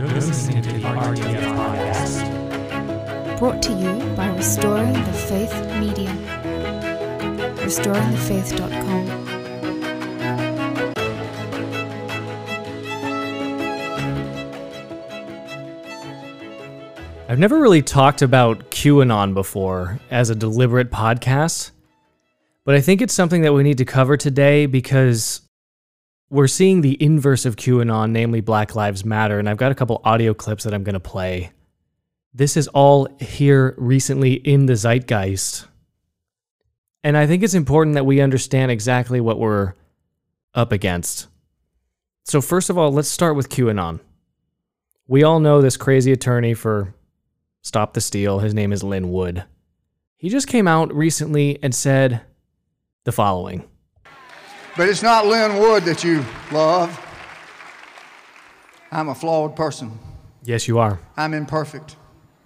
You're listening to the RTF Podcast. Brought to you by Restoring the Faith Media. RestoringTheFaith.com. I've never really talked about QAnon before as a deliberate podcast, but I think it's something that we need to cover today because we're seeing the inverse of QAnon, namely Black Lives Matter, and I've got a couple audio clips that I'm going to play. This is all here recently in the zeitgeist. And I think it's important that we understand exactly what we're up against. So, first of all, let's start with QAnon. We all know this crazy attorney for Stop the Steal. His name is Lin Wood. He just came out recently and said the following But it's not Lin Wood that you love. I'm a flawed person. Yes, you are. I'm imperfect.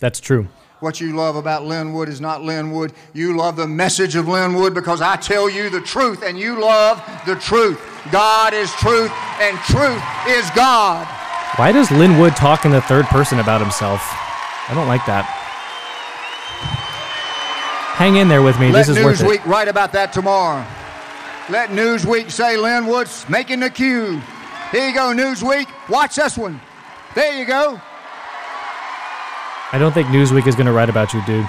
That's true. What you love about Lin Wood is not Lin Wood. You love the message of Lin Wood because I tell you the truth and you love the truth. God is truth and truth is God. Why does Lin Wood talk in the third person about himself? I don't like that. Hang in there with me. Let this is worth it. Newsweek write about that tomorrow. Let Newsweek say Lin Wood's making the cue. Here you go, Newsweek. Watch this one. There you go. I don't think Newsweek is going to write about you, dude.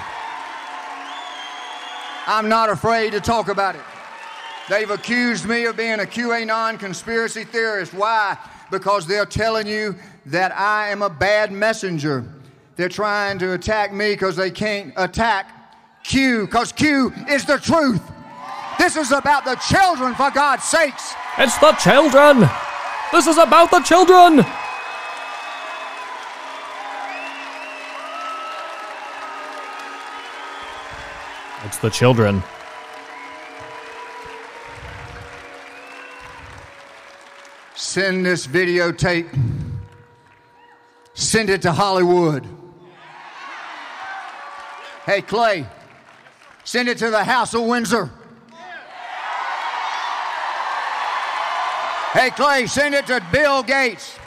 I'm not afraid to talk about it. They've accused me of being a QAnon conspiracy theorist. Why? Because they're telling you that I am a bad messenger. They're trying to attack me because they can't attack Q, because Q is the truth. This is about the children, for God's sakes. It's the children! This is about the children! It's the children. Send this videotape. Send it to Hollywood. Hey, Clay, send it to the House of Windsor. Hey, Clay, send it to Bill Gates.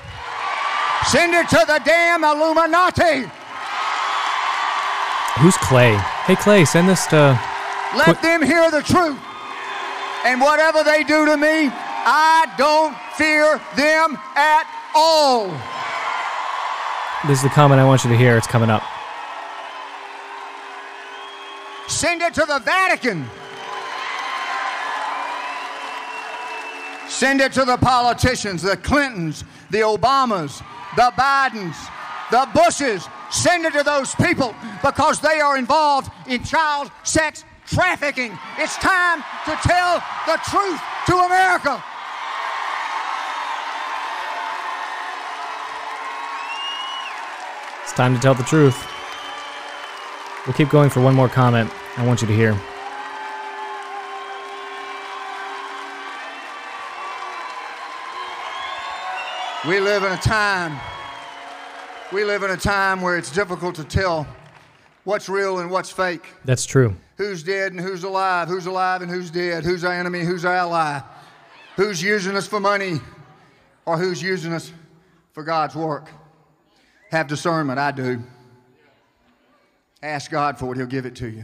Send it to the damn Illuminati. Who's Clay? Hey, Clay, send this to. Let Quit- them hear the truth. And whatever they do to me, I don't fear them at all. This is the comment I want you to hear. It's coming up. Send it to the Vatican. Send it to the politicians, the Clintons, the Obamas, the Bidens, the Bushes. Send it to those people because they are involved in child sex trafficking. It's time to tell the truth to America. It's time to tell the truth. We'll keep going for one more comment I want you to hear. We live in a time, we live in a time where it's difficult to tell what's real and what's fake. That's true. Who's dead and who's alive? Who's alive and who's dead? Who's our enemy? Who's our ally? Who's using us for money or who's using us for God's work? Have discernment, I do. Ask God for it, He'll give it to you.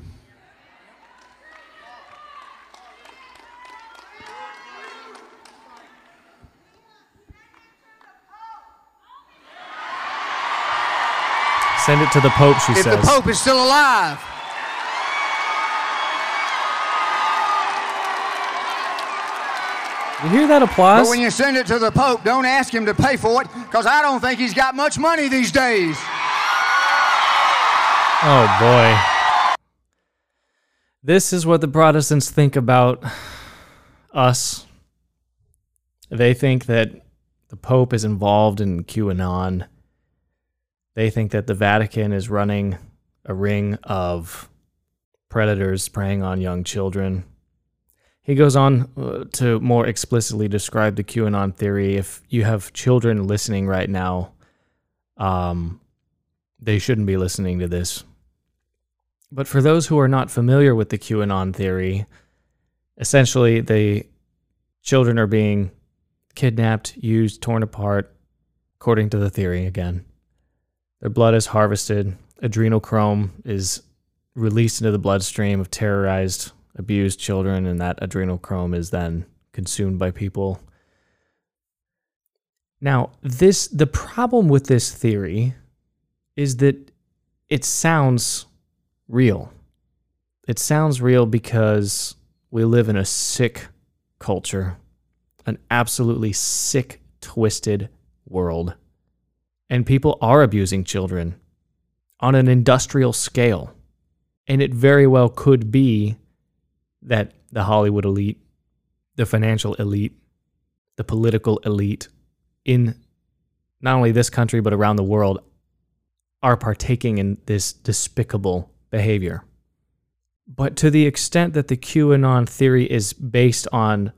Send it to the Pope, she If says. If the Pope is still alive, you hear that applause? but when you send it to the Pope, don't ask him to pay for it because I don't think he's got much money these days. Oh boy. This is what the Protestants think about us. They think that the Pope is involved in QAnon. They think that the Vatican is running a ring of predators preying on young children. He goes on uh, to more explicitly describe the QAnon theory. If you have children listening right now, um, they shouldn't be listening to this. But for those who are not familiar with the QAnon theory, essentially the children are being kidnapped, used, torn apart, according to the theory again, Their blood is harvested. Adrenochrome is released into the bloodstream of terrorized, abused children, and that adrenochrome is then consumed by people. Now, this the problem with this theory is that it sounds real. It sounds real because we live in a sick culture, an absolutely sick, twisted world. And people are abusing children on an industrial scale. And it very well could be that the Hollywood elite, the financial elite, the political elite in not only this country but around the world are partaking in this despicable behavior. But to the extent that the QAnon theory is based on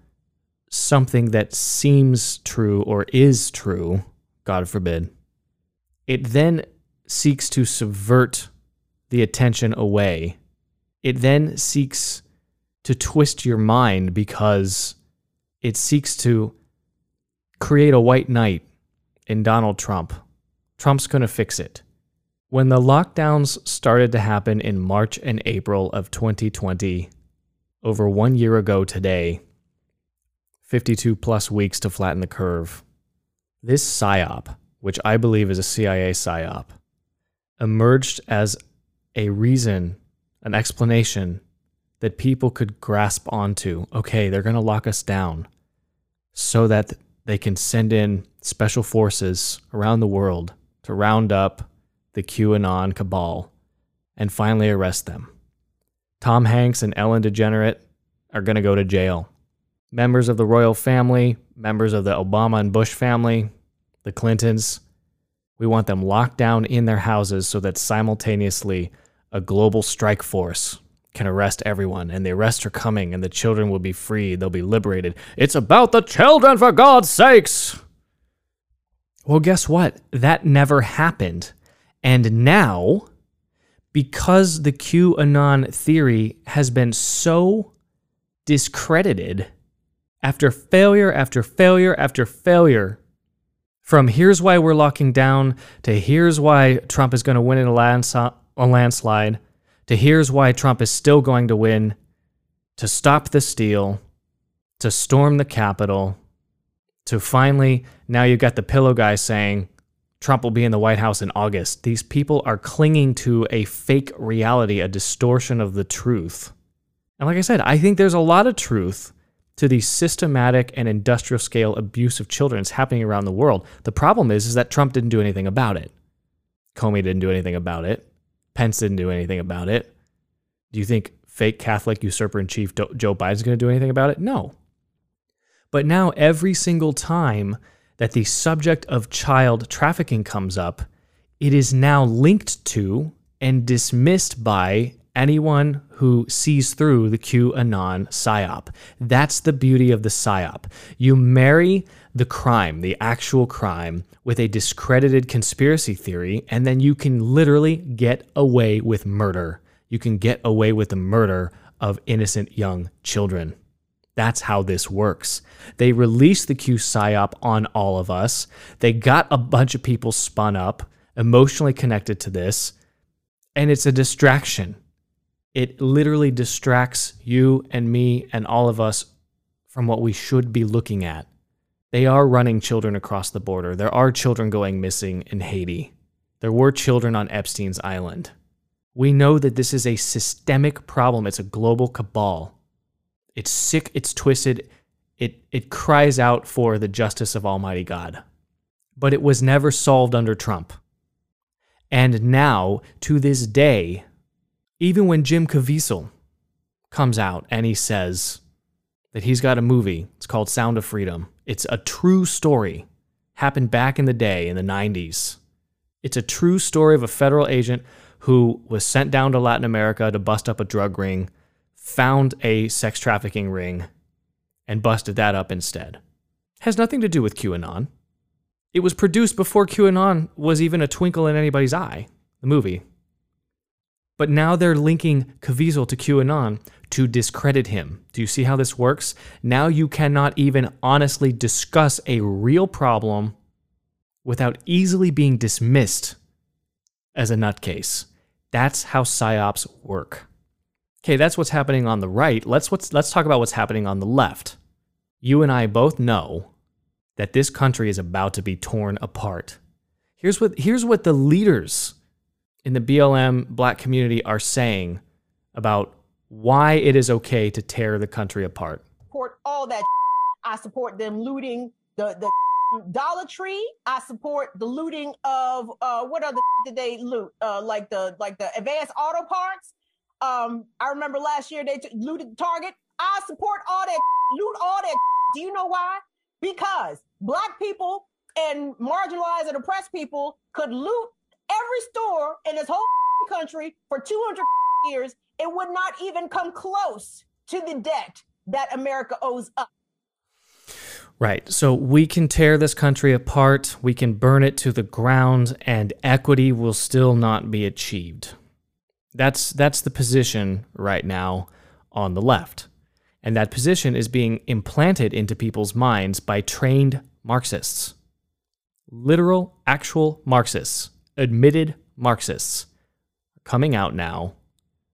something that seems true or is true, God forbid, it then seeks to subvert the attention away. It then seeks to twist your mind because it seeks to create a white knight in Donald Trump. Trump's going to fix it. When the lockdowns started to happen in March and April of 2020, over one year ago today, 52 plus weeks to flatten the curve, this PSYOP, which I believe is a CIA PSYOP, emerged as a reason, an explanation that people could grasp onto. Okay, they're going to lock us down so that they can send in special forces around the world to round up the QAnon cabal and finally arrest them. Tom Hanks and Ellen DeGeneres are going to go to jail. Members of the royal family, members of the Obama and Bush family, the Clintons, we want them locked down in their houses so that simultaneously a global strike force can arrest everyone, and the arrests are coming, and the children will be free. They'll be liberated. It's about the children, for God's sakes! Well, guess what? That never happened. And now, because the QAnon theory has been so discredited after failure after failure after failure, from here's why we're locking down to here's why Trump is going to win in a, lands- a landslide to here's why Trump is still going to win to stop the steal, to storm the Capitol, to finally, now you've got the pillow guy saying, Trump will be in the White House in August. These people are clinging to a fake reality, a distortion of the truth. And like I said, I think there's a lot of truth to the systematic and industrial scale abuse of children that's happening around the world. The problem is, is that Trump didn't do anything about it. Comey didn't do anything about it. Pence didn't do anything about it. Do you think fake Catholic usurper in chief Joe Biden's going to do anything about it? No. But now, every single time that the subject of child trafficking comes up, it is now linked to and dismissed by anyone who sees through the QAnon PSYOP. That's the beauty of the PSYOP. You marry the crime, the actual crime, with a discredited conspiracy theory, and then you can literally get away with murder. You can get away with the murder of innocent young children. That's how this works. They released the Q PSYOP on all of us. They got a bunch of people spun up, emotionally connected to this, and it's a distraction. It literally distracts you and me and all of us from what we should be looking at. They are running children across the border. There are children going missing in Haiti. There were children on Epstein's Island. We know that this is a systemic problem, it's a global cabal. It's sick, it's twisted, it, it cries out for the justice of Almighty God. But it was never solved under Trump. And now, to this day, even when Jim Caviezel comes out and he says that he's got a movie, it's called Sound of Freedom. It's a true story, happened back in the day in the 90s. It's a true story of a federal agent who was sent down to Latin America to bust up a drug ring found a sex trafficking ring and busted that up instead. Has nothing to do with QAnon. It was produced before QAnon was even a twinkle in anybody's eye, the movie. But now they're linking Caviezel to QAnon to discredit him. Do you see how this works? Now you cannot even honestly discuss a real problem without easily being dismissed as a nutcase. That's how psyops work. Okay, that's what's happening on the right. Let's let's talk about what's happening on the left. You and I both know that this country is about to be torn apart. Here's what here's what the leaders in the BLM black community are saying about why it is okay to tear the country apart. Support all that. I support them looting the the Dollar Tree. I support the looting of uh, what other did they loot? Uh, like the like the advanced auto parts. Um, I remember last year they t- looted Target. I support all that loot, all that. Do you know why? Because black people and marginalized and oppressed people could loot every store in this whole country for 200 years. It would not even come close to the debt that America owes up. Right. So we can tear this country apart, we can burn it to the ground, and equity will still not be achieved. That's that's the position right now on the left. And that position is being implanted into people's minds by trained Marxists. Literal, actual Marxists, admitted Marxists, coming out now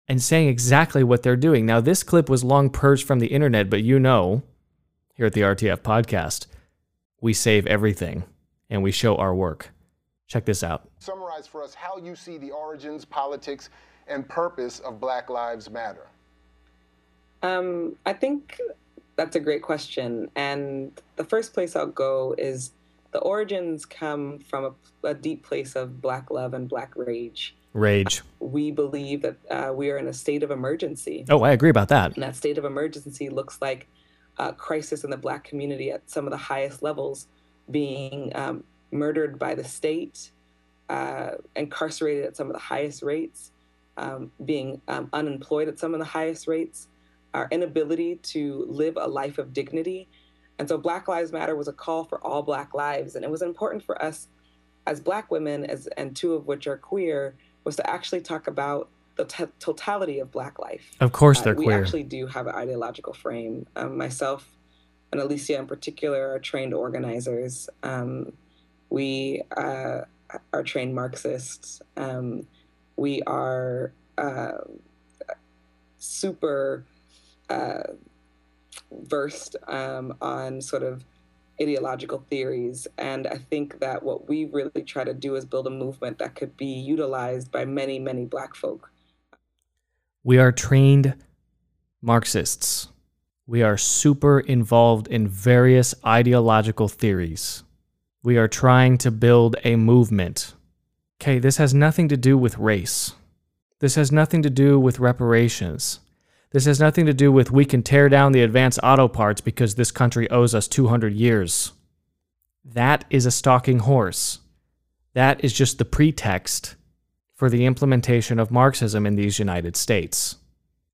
and saying exactly what they're doing. Now, this clip was long purged from the internet, but you know, here at the RTF podcast, we save everything and we show our work. Check this out. Summarize for us how you see the origins, politics, and purpose of Black Lives Matter. Um, I think that's a great question. And the first place I'll go is the origins come from a, a deep place of Black love and Black rage. Rage. We believe that uh, we are in a state of emergency. Oh, I agree about that. And that state of emergency looks like a crisis in the Black community at some of the highest levels, being um, murdered by the state, uh, incarcerated at some of the highest rates, um, being um, unemployed at some of the highest rates, our inability to live a life of dignity. And so Black Lives Matter was a call for all Black lives. And it was important for us as Black women, as, and two of which are queer, was to actually talk about the t- totality of Black life. Of course, they're uh, we queer. We actually do have an ideological frame. Um, myself and Alicia, in particular, are trained organizers. Um, we uh, are trained Marxists. Um, we are uh, super uh, versed um, on sort of ideological theories. And I think that what we really try to do is build a movement that could be utilized by many, many Black folk. We are trained Marxists. We are super involved in various ideological theories. We are trying to build a movement. Okay, this has nothing to do with race. This has nothing to do with reparations. This has nothing to do with we can tear down the advanced auto parts because this country owes us 200 years. That is a stalking horse. That is just the pretext for the implementation of Marxism in these United States.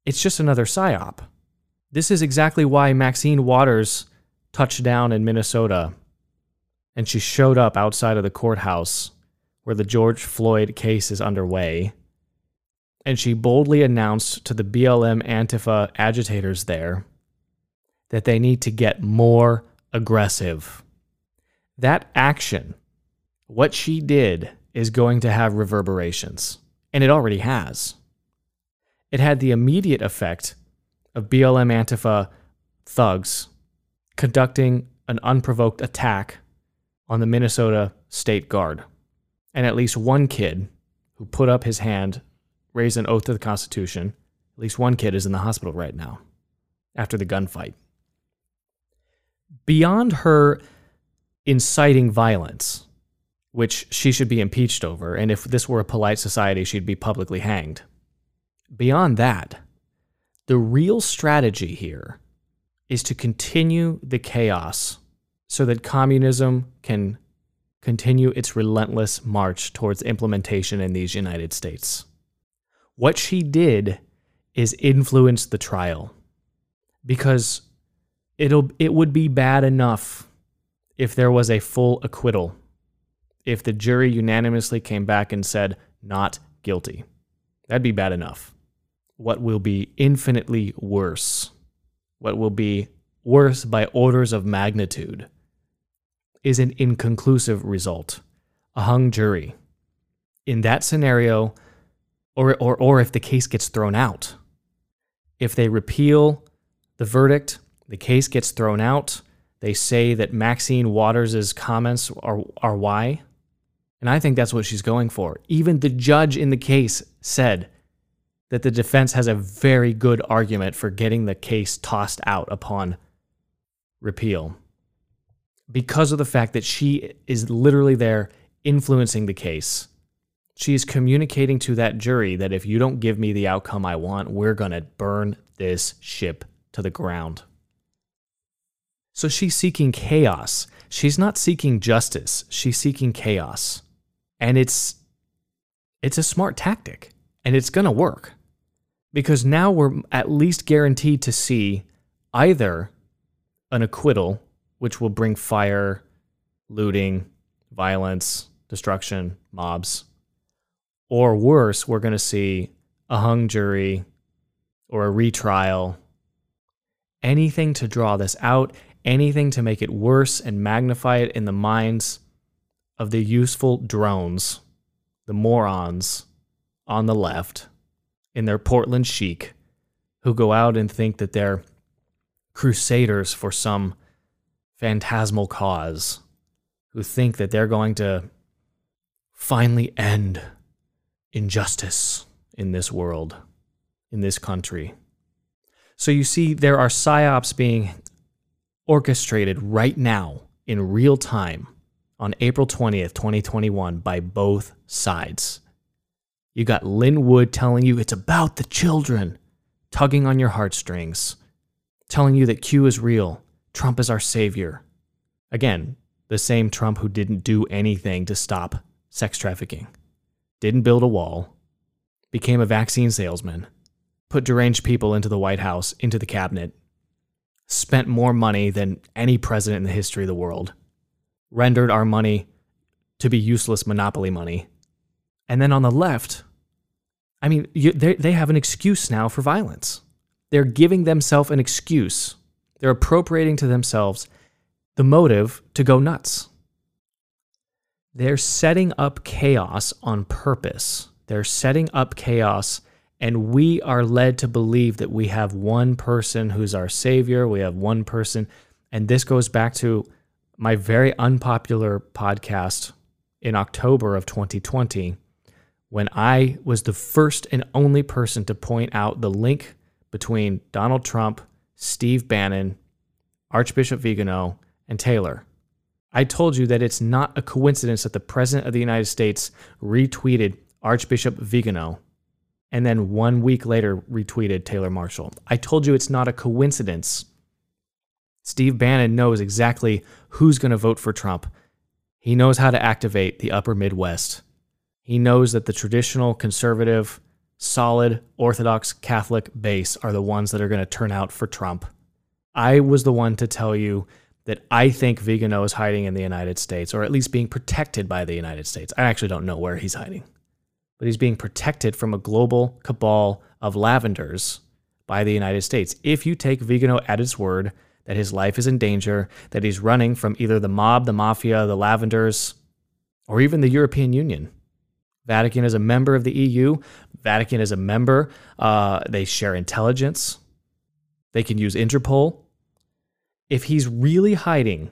It's just another psyop. This is exactly why Maxine Waters touched down in Minnesota and she showed up outside of the courthouse where the George Floyd case is underway. And she boldly announced to the BLM Antifa agitators there that they need to get more aggressive. That action, what she did, is going to have reverberations, and it already has. It had the immediate effect of BLM Antifa thugs conducting an unprovoked attack on the Minnesota State Guard. And at least one kid who put up his hand, raised an oath to the Constitution, at least one kid is in the hospital right now after the gunfight. Beyond her inciting violence, which she should be impeached over, and if this were a polite society, she'd be publicly hanged. Beyond that, the real strategy here is to continue the chaos so that communism can continue its relentless march towards implementation in these United States. What she did is influence the trial. Because it'll it would be bad enough if there was a full acquittal if the jury unanimously came back and said not guilty. That'd be bad enough. What will be infinitely worse what will be worse by orders of magnitude is an inconclusive result, a hung jury. in that scenario, or, or, or if the case gets thrown out, if they repeal the verdict, the case gets thrown out, they say that Maxine Waters' comments are, are why. And I think that's what she's going for. Even the judge in the case said that the defense has a very good argument for getting the case tossed out upon repeal because of the fact that she is literally there influencing the case. She is communicating to that jury that if you don't give me the outcome I want, we're going to burn this ship to the ground. So she's seeking chaos. She's not seeking justice. She's seeking chaos. And it's it's a smart tactic and it's going to work. Because now we're at least guaranteed to see either an acquittal which will bring fire, looting, violence, destruction, mobs. Or worse, we're going to see a hung jury or a retrial. Anything to draw this out, anything to make it worse and magnify it in the minds of the useful drones, the morons on the left in their Portland chic who go out and think that they're crusaders for some phantasmal cause who think that they're going to finally end injustice in this world, in this country. So you see, there are psyops being orchestrated right now in real time on April 20th, 2021, by both sides. You got Lin Wood telling you it's about the children, tugging on your heartstrings, telling you that Q is real, Trump is our savior. Again, the same Trump who didn't do anything to stop sex trafficking, didn't build a wall, became a vaccine salesman, put deranged people into the White House, into the cabinet, spent more money than any president in the history of the world, rendered our money to be useless monopoly money. And then on the left, I mean, you, they, they have an excuse now for violence. They're giving themselves an excuse they're appropriating to themselves the motive to go nuts. They're setting up chaos on purpose. They're setting up chaos, and we are led to believe that we have one person who's our savior. We have one person. And this goes back to my very unpopular podcast in October of 2020 when I was the first and only person to point out the link between Donald Trump Steve Bannon, Archbishop Vigano, and Taylor. I told you that it's not a coincidence that the President of the United States retweeted Archbishop Vigano and then one week later retweeted Taylor Marshall. I told you it's not a coincidence. Steve Bannon knows exactly who's going to vote for Trump. He knows how to activate the upper Midwest. He knows that the traditional conservative solid Orthodox Catholic base are the ones that are going to turn out for Trump. I was the one to tell you that I think Vigano is hiding in the United States, or at least being protected by the United States. I actually don't know where he's hiding, but he's being protected from a global cabal of lavenders by the United States. If you take Vigano at his word that his life is in danger, that he's running from either the mob, the mafia, the lavenders, or even the European Union, Vatican is a member of the EU. Vatican is a member. Uh, they share intelligence. They can use Interpol. If he's really hiding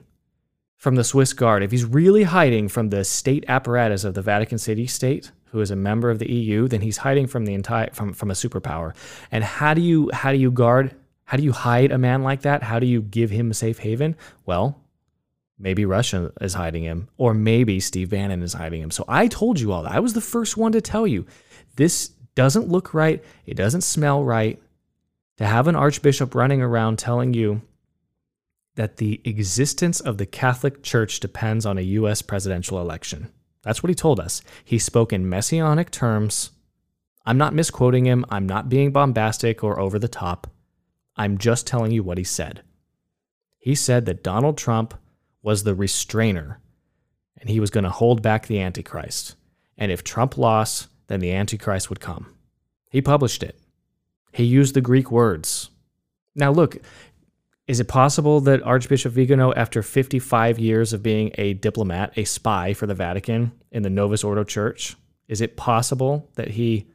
from the Swiss Guard, if he's really hiding from the state apparatus of the Vatican City State, who is a member of the EU, then he's hiding from the entire from, from a superpower. And how do you how do you guard? How do you hide a man like that? How do you give him a safe haven? Well, Maybe Russia is hiding him, or maybe Steve Bannon is hiding him. So I told you all that. I was the first one to tell you this doesn't look right. It doesn't smell right to have an archbishop running around telling you that the existence of the Catholic Church depends on a U.S. presidential election. That's what he told us. He spoke in messianic terms. I'm not misquoting him. I'm not being bombastic or over the top. I'm just telling you what he said. He said that Donald Trump was the restrainer, and he was going to hold back the Antichrist. And if Trump lost, then the Antichrist would come. He published it. He used the Greek words. Now, look, is it possible that Archbishop Vigano, after 55 years of being a diplomat, a spy for the Vatican in the Novus Ordo Church, Is it possible that he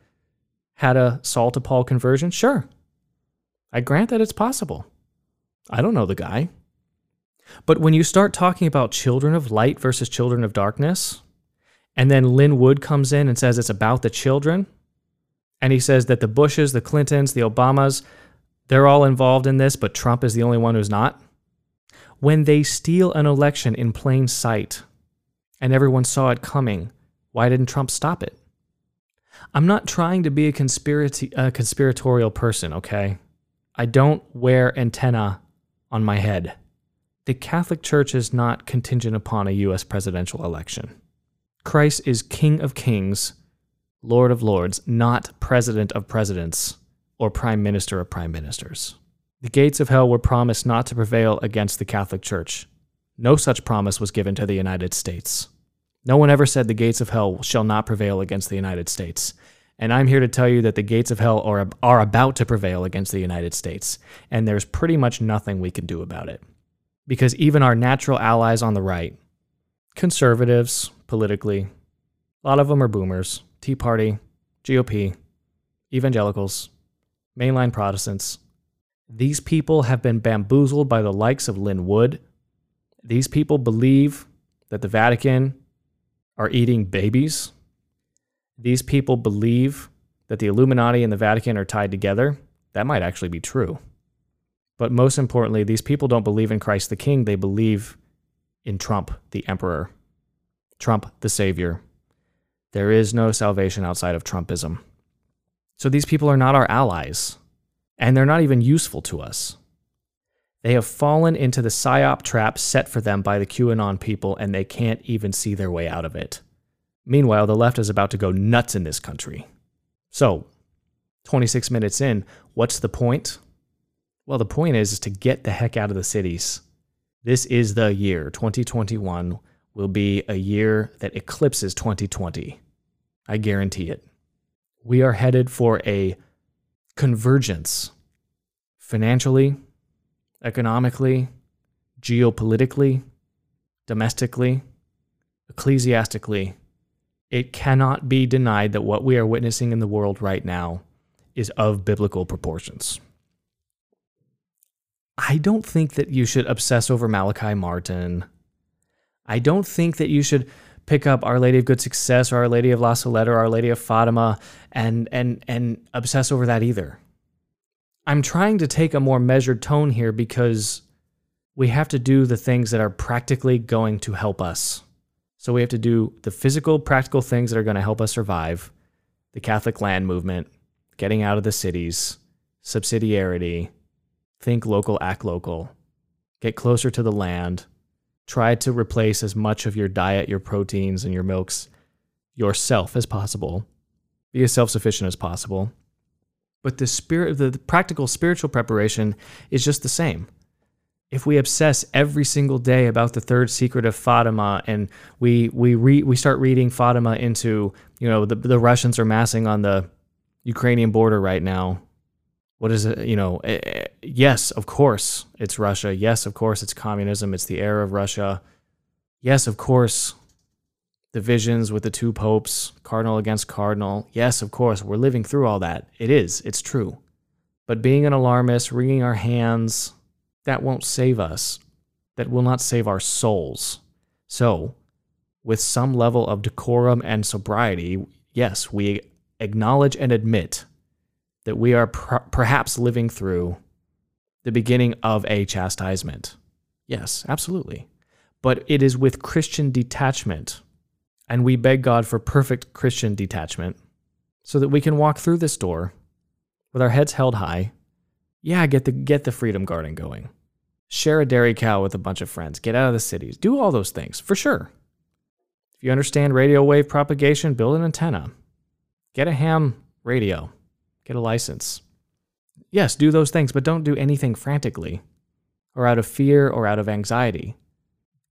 had a Saul to Paul conversion? Sure. I grant that it's possible. I don't know the guy. But when you start talking about children of light versus children of darkness, and then Lin Wood comes in and says it's about the children, and he says that the Bushes, the Clintons, the Obamas, they're all involved in this, but Trump is the only one who's not. When they steal an election in plain sight and everyone saw it coming, why didn't Trump stop it? I'm not trying to be a, conspiracy, a conspiratorial person, okay? I don't wear antenna on my head. The Catholic Church is not contingent upon a U.S. presidential election. Christ is King of Kings, Lord of Lords, not President of Presidents or Prime Minister of Prime Ministers. The gates of hell were promised not to prevail against the Catholic Church. No such promise was given to the United States. No one ever said the gates of hell shall not prevail against the United States. And I'm here to tell you that the gates of hell are, are about to prevail against the United States. And there's pretty much nothing we can do about it. Because even our natural allies on the right, conservatives politically, a lot of them are boomers, Tea Party, GOP, evangelicals, mainline Protestants. These people have been bamboozled by the likes of Lin Wood. These people believe that the Vatican are eating babies. These people believe that the Illuminati and the Vatican are tied together. That might actually be true. But most importantly, these people don't believe in Christ the King. They believe in Trump, the Emperor, Trump, the Savior. There is no salvation outside of Trumpism. So these people are not our allies, and they're not even useful to us. They have fallen into the psyop trap set for them by the QAnon people, and they can't even see their way out of it. Meanwhile, the left is about to go nuts in this country. So, 26 minutes in, what's the point? Well, the point is, is to get the heck out of the cities. This is the year. 2021 will be a year that eclipses 2020. I guarantee it. We are headed for a convergence financially, economically, geopolitically, domestically, ecclesiastically. It cannot be denied that what we are witnessing in the world right now is of biblical proportions. I don't think that you should obsess over Malachi Martin. I don't think that you should pick up Our Lady of Good Success or Our Lady of La Salette or Our Lady of Fatima and and and obsess over that either. I'm trying to take a more measured tone here because we have to do the things that are practically going to help us. So we have to do the physical, practical things that are going to help us survive the Catholic land movement, getting out of the cities, subsidiarity, think local, act local, get closer to the land, try to replace as much of your diet, your proteins, and your milks yourself as possible. Be as self sufficient as possible. But the spirit, the practical spiritual preparation is just the same. If we obsess every single day about the third secret of Fatima, and we we re, we start reading Fatima into, you know, the the Russians are massing on the Ukrainian border right now. What is it? You know, eh, eh, yes, of course it's Russia. Yes, of course it's communism. It's the era of Russia. Yes, of course divisions with the two popes, cardinal against cardinal. Yes, of course, we're living through all that. It is, it's true. But being an alarmist, wringing our hands, that won't save us. That will not save our souls. So, with some level of decorum and sobriety, yes, we acknowledge and admit that we are per- perhaps living through the beginning of a chastisement. Yes, absolutely. But it is with Christian detachment and we beg God for perfect Christian detachment so that we can walk through this door with our heads held high. Yeah, get the get the freedom garden going. Share a dairy cow with a bunch of friends. Get out of the cities. Do all those things for sure. If you understand radio wave propagation, build an antenna. Get a ham radio. Get a license. Yes, do those things, but don't do anything frantically or out of fear or out of anxiety.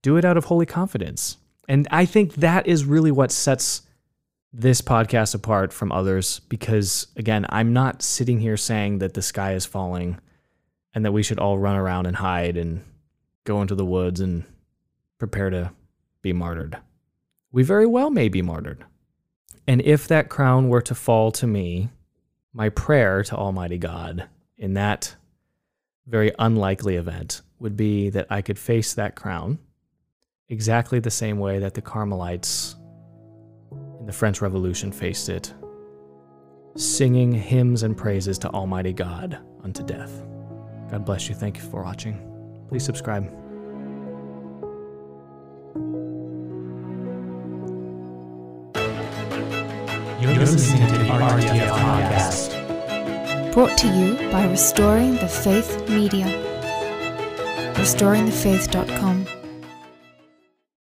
Do it out of holy confidence. And I think that is really what sets this podcast apart from others because, again, I'm not sitting here saying that the sky is falling and that we should all run around and hide and go into the woods and prepare to be martyred. We very well may be martyred. And if that crown were to fall to me, my prayer to Almighty God in that very unlikely event would be that I could face that crown exactly the same way that the Carmelites in the French Revolution faced it, singing hymns and praises to Almighty God unto death. God bless you. Thank you for watching. Please subscribe. You're listening to the RTF Podcast. Brought to you by Restoring the Faith Media. RestoringTheFaith.com.